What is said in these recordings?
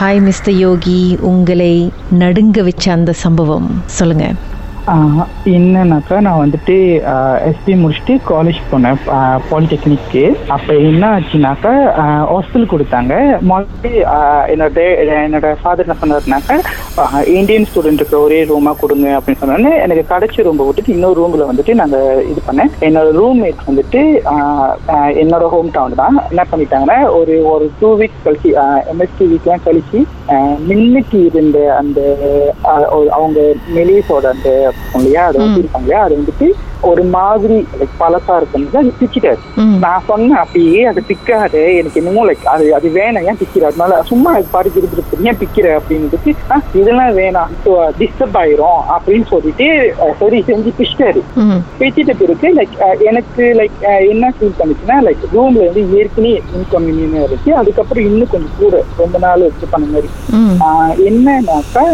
Hi mister யோகி உங்களை நடுங்க வச்ச அந்த சம்பவம். சொல்லுங்க. என்னன்னாக்கா நான் வந்துட்டு எஸ்பி முடிச்சுட்டு காலேஜ் போனேன். பாலிடெக்னிக்கு அப்போ என்ன ஆச்சுனாக்கா ஹாஸ்டல் கொடுத்தாங்க. மோஸ்ட்லி என்னோட என்னோட ஃபாதர் என்ன சொன்னாருனாக்கா இந்தியன் ஸ்டூடெண்ட் இருக்கிற ஒரே ரூமாக கொடுங்க அப்படின்னு சொன்னோன்னே எனக்கு கிடைச்ச ரூமை விட்டுட்டு இன்னொரு ரூமில் வந்துட்டு நாங்கள் இது பண்ணேன். என்னோட ரூம்மேட் வந்துட்டு என்னோட ஹோம் டவுன் தான். என்ன பண்ணிட்டாங்கன்னா ஒரு ஒரு டூ வீக்ஸ் கழிச்சு எம்எஸ்டி வீக்லாம் கழிச்சு மின்னுக்கு இருந்த அந்த அவங்க மெலிஸோட அந்த இல்லையா? அதை வச்சிருக்காங்க இல்லையா? அது வந்துட்டு ஒரு மாதிரி லைக் பழசா இருக்கும் அது ம். நான் சொன்னேன் அப்படியே அது பிக்காது எனக்கு என்னமோ லைக் அது அது வேணாம் ஏன் பிக்கிற அதனால சும்மா அது பாட்டு இருக்கு ஏன் பிக்கிற அப்படின்னு "ஆ, இதெல்லாம் வேணாம் டிஸ்டர்ப் ஆயிரும் அப்படின்னு சொல்லிட்டு சரி செஞ்சு பிச்சிட்டாரு ம். பிச்சிட்ட பிறகு லைக் எனக்கு லைக் என்ன ஃபீல் பண்ணுச்சுன்னா லைக் ரூம்ல வந்து ஏற்கனவே இன்கன்வீனியன்ட் இருக்கு அதுக்கப்புறம் இன்னும் கொஞ்சம் கூட ரொம்ப நாள் வச்சு பண்ண மாதிரி. என்னன்னாக்கா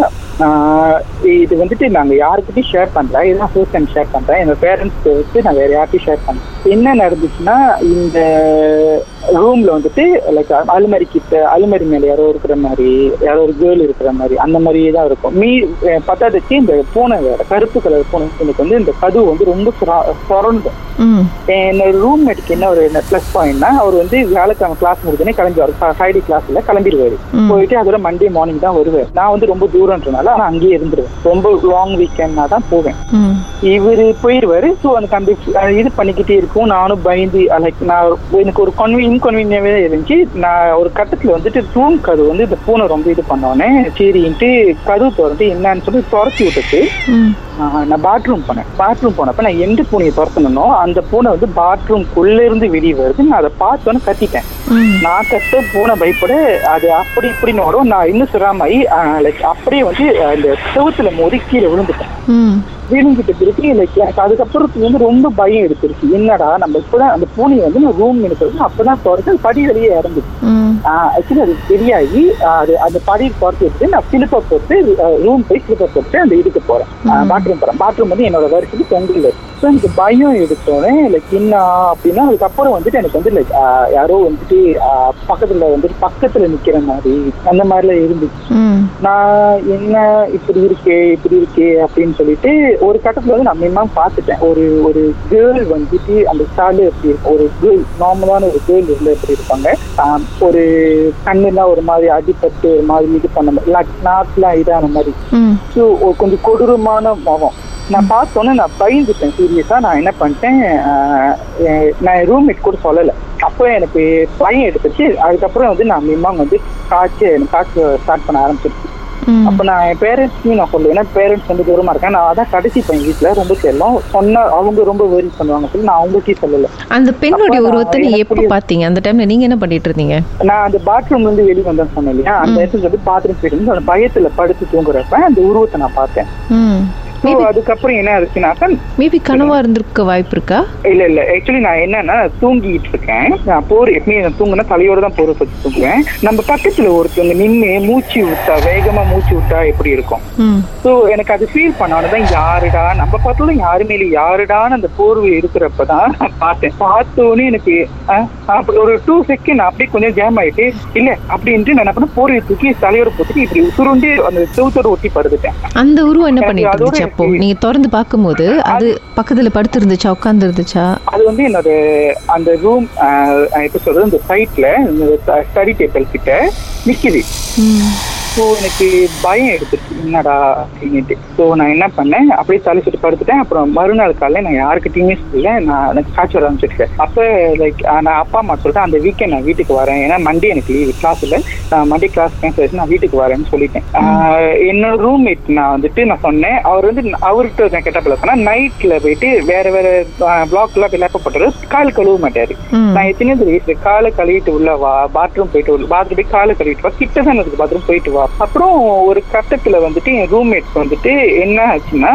இது வந்துட்டு நாங்க யாருக்கிட்டையும் ஷேர் பண்றேன் இதுதான் ஃபர்ஸ்ட் டைம் ஷேர் பண்றேன். எங்க பேரண்ட்ஸ்க்கு வச்சு நான் வேற யார்கிட்டையும் ஷேர் பண்றேன் என்ன நடந்துச்சுன்னா இந்த ரூம்ல வந்துட்டு லைக் அலுமரி கிட்ட அலுமரி மேல யாரோ இருக்கிற மாதிரி யாரோ ஒரு கேர்ள் இருக்கிற மாதிரி அந்த மாதிரியே தான் இருக்கும். மீ பத்தாததுக்கு இந்த பூனை வேற கருப்பு கலர் பூனை எனக்கு வந்து இந்த கதவு வந்து ரொம்ப சொரண்டு. ம். என்னோட ரூம்மேட்டுக்கு என்ன ஒரு ப்ளஸ் பாயிண்ட்னா அவர் வந்து வியாழக்கிழமை கிளாஸ் முடிஞ்சோடனே கிளம்பி ஃப்ரைடே கிளாஸ்ல கிளம்பிடுவாரு. போயிட்டு அதோட மண்டே மார்னிங் தான் வருவார். நான் வந்து ரொம்ப தூரன்றனால நான் அங்கேயே இருந்துருவேன். ரொம்ப லாங் வீக்கெண்ட்னா தான் போவேன். இவரு போயிடுவாரு ஸோ அந்த அஹ் இது பண்ணிக்கிட்டே இருக்கும். நானும் பயந்து லைக் நான் எனக்கு ஒரு கன்வீ இன்கன்வீனியாவே இருந்துச்சு. நான் ஒரு கட்டத்துல வந்துட்டு தூண் கதவு வந்து இந்த பூனை ரொம்ப இது பண்ணோடனே சரின்ட்டு கதவு திறந்து என்னன்னு சொல்லி துரத்தி விட்டுட்டு நான் பாத்ரூம் போனேன். பாத்ரூம் போனப்ப நான் எந்த பூனையை துரத்தணுனோ அந்த பூனை வந்து பாத்ரூம்குள்ள இருந்து வெளியே வருது. நான் அதை பார்த்தோன்னு கத்திட்டேன். நான் கத்த பூனை பயப்பட அது அப்படி இப்படின்னு வரும். நான் இன்னும் சிராமாயி லைக் அப்படியே வந்து இந்த செவுத்துல மோதி கீழே விழுந்துட்டேன். விழுந்துட்ட பிறகு லைக் எனக்கு அதுக்கப்புறத்துக்கு வந்து ரொம்ப பயம் எடுத்துருச்சு என்னடா நம்ம இப்பதான் அந்த பூனையை வந்து நான் ரூம் இருக்கிறது அப்பதான் துறந்து படி வெளியே இறந்துச்சு. ஆக்சுவலி அது சரியாகி ஆஹ் அது அந்த படி எடுத்து நான் சிலிப்பர் போட்டு ரூம் போய் சிலிப்பர் போட்டு அந்த இதுக்கு போறேன். பாத்ரூம் படம் பாத்ரூம் வந்து என்னோட வருஷத்துக்கு பொங்கல் வருஷம் ஸோ எனக்கு பயம் எடுத்தோடனே லைக் என்ன அப்படின்னா அதுக்கப்புறம் வந்துட்டு எனக்கு வந்து லைக் யாரோ வந்துட்டு பக்கத்துல வந்துட்டு பக்கத்துல நிக்கிற மாதிரி அந்த மாதிரிலாம் இருந்துச்சு. நான் என்ன இப்படி இருக்கே இப்படி இருக்கே அப்படின்னு சொல்லிட்டு ஒரு கட்டத்துல வந்து நான் மினிமம் பார்த்துட்டேன். ஒரு ஒரு கேர்ள் வந்துட்டு அந்த ஸ்டாலு எப்படி இருக்கும் ஒரு கேர்ள் நார்மலான ஒரு கேர்ள் இருந்து எப்படி இருப்பாங்க? ஒரு கண்ணுலாம் ஒரு மாதிரி அடிபட்டு ஒரு மாதிரி இது பண்ண மாதிரி நாட்லாம் இதான மாதிரி. ஸோ கொஞ்சம் கொடூரமான முகம். நான் பார்த்தோன்னே நான் பயந்துட்டேன். சீரியஸாக நான் என்ன பண்ணிட்டேன்? நான் ரூம்மேட் கூட சொல்லலை. அப்போ எனக்கு பயம் எடுத்துச்சு. அதுக்கப்புறம் வந்து நான் மினிமம் வந்து காய்ச்சி எனக்கு காய்ச்ச ஸ்டார்ட் பண்ண ஆரம்பிச்சிருச்சு. அப்ப நான் என் பேரண்ட்ஸ்க்கு நான் சொல்லுவேன் ஏன்னா பேரண்ட்ஸ் வந்து தூரமா இருக்கேன் நான் அதான் கடைசி பையன் வீட்டுல ரொம்ப செல்லம். சொன்னா அவங்க ரொம்ப வெரி பண்ணுவாங்க சொல்லி நான் அவங்களுக்கே சொல்லல. அந்த பெண்ணுடைய உருவத்தை நீங்க எனக்கு எப்போ புரியுது. பாத்தீங்க அந்த டைம்ல நீங்க என்ன பண்ணிட்டு இருந்தீங்க? நான் அந்த பாத்ரூம்ல இருந்து வெளியே வந்தேன்னு சொன்னேன் இல்லையா? அந்த இடத்துல வந்து பாத்ரூம் போயிட்டு அந்த பயத்துல படுத்து தூங்குறப்ப அந்த உருவத்தை நான் பார்த்தேன். ஸோ அதுக்கப்புறம் என்ன ஆச்சுனாக்கா மேபி கனவா இருந்திருக்க வாய்ப்பு இருக்கா இல்ல இல்ல. ஆக்சுவலி நான் என்னன்னா தூங்கிட்டு இருக்கேன். நான் போர் எப்பயுமே நான் தூங்குனா தலையோட தான் போர் வச்சு தூங்குவேன். நம்ம பக்கத்துல ஒருத்தவங்க நின்று மூச்சு விட்டா வேகமா மூச்சு விட்டா எப்படி இருக்கும்? ஸோ எனக்கு அது ஃபீல் பண்ணானதான் யாருடா நம்ம பார்த்தாலும் யாருமே இல்லை யாருடான்னு அந்த போர்வை இருக்கிறப்ப தான் நான் பார்த்தேன். பார்த்தோன்னே எனக்கு அப்படி ஒரு டூ செகண்ட் அப்படியே கொஞ்சம் ஜாம் ஆயிட்டு இல்ல அப்படின்ட்டு நான் என்ன பண்ண போர்வை தூக்கி தலையோட போட்டுட்டு இப்படி சுருண்டு அந்த செவுத்தோட ஒட்டி படுத்துட்டேன். அந்த உருவம் என்ன பண்ணிட்டு அதோட அப்போ நீங்க திறந்து பார்க்கும்போது அது பக்கத்துல படுத்து இருந்துச்சா உட்கார்ந்து இருந்துச்சா அது வந்து என்னோட அந்த ரூம் எப்படி சொல்றது இந்த சைட்ல ஸ்டடி டேபிள் கிட்ட நிக்குது. ஸோ எனக்கு பயம் எடுத்துச்சு என்னடா அப்படின்ட்டு ஸோ நான் என்ன பண்ணேன்? அப்படியே தலை சுட்டு படுத்துட்டேன். அப்புறம் மறுநாள் காலையில் நான் யாருக்கிட்டையுமே சொல்லல. நான் எனக்கு காய்ச்சல் ஆரம்பிச்சிருக்கேன் அப்போ லைக் நான் அப்பா அம்மா சொல்லிட்டேன் அந்த வீக்கெண்ட் நான் வீட்டுக்கு வரேன். ஏன்னா மண்டே எனக்கு லீவ் கிளாஸ் இல்லை. நான் மண்டே கிளாஸ் கேன்சல் நான் வீட்டுக்கு வரேன்னு சொல்லிட்டேன். என்னோட ரூம்மேட் நான் வந்துட்டு நான் சொன்னேன். அவர் வந்து அவர்கிட்ட நான் கேட்டப்பல சொன்னா நைட்ல போயிட்டு வேற வேற பிளாக்ல லேப்ப போட்டாரு கால் கழுவ மாட்டாரு. நான் எத்தனை தெரியும் காலை கழுவிட்டு உள்ள வா. பாத்ரூம் போயிட்டு பாத்ரூம் போய் காலை கழுவிட்டு வா. கிட்ட தான் இருக்கு பாத்ரூம் போயிட்டு வா. அப்புறம் ஒரு கட்டத்துல வந்துட்டு என் ரூம்மேட் வந்துட்டு என்ன ஆச்சுன்னா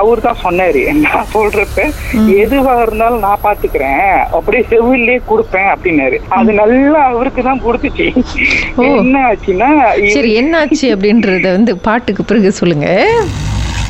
அவர் தான் சொன்னாரு. என்ன சொல்றப்ப எதுவா இருந்தாலும் நான் பாத்துக்கிறேன். அப்படியே செவிலே கொடுப்பேன் அப்படின்னாரு. அது நல்லா அவருக்கு தான் கொடுத்துச்சு. என்ன ஆச்சுன்னா சரி என்னாச்சு அப்படின்றத வந்து பாட்டுக்கு பிறகு சொல்லுங்க.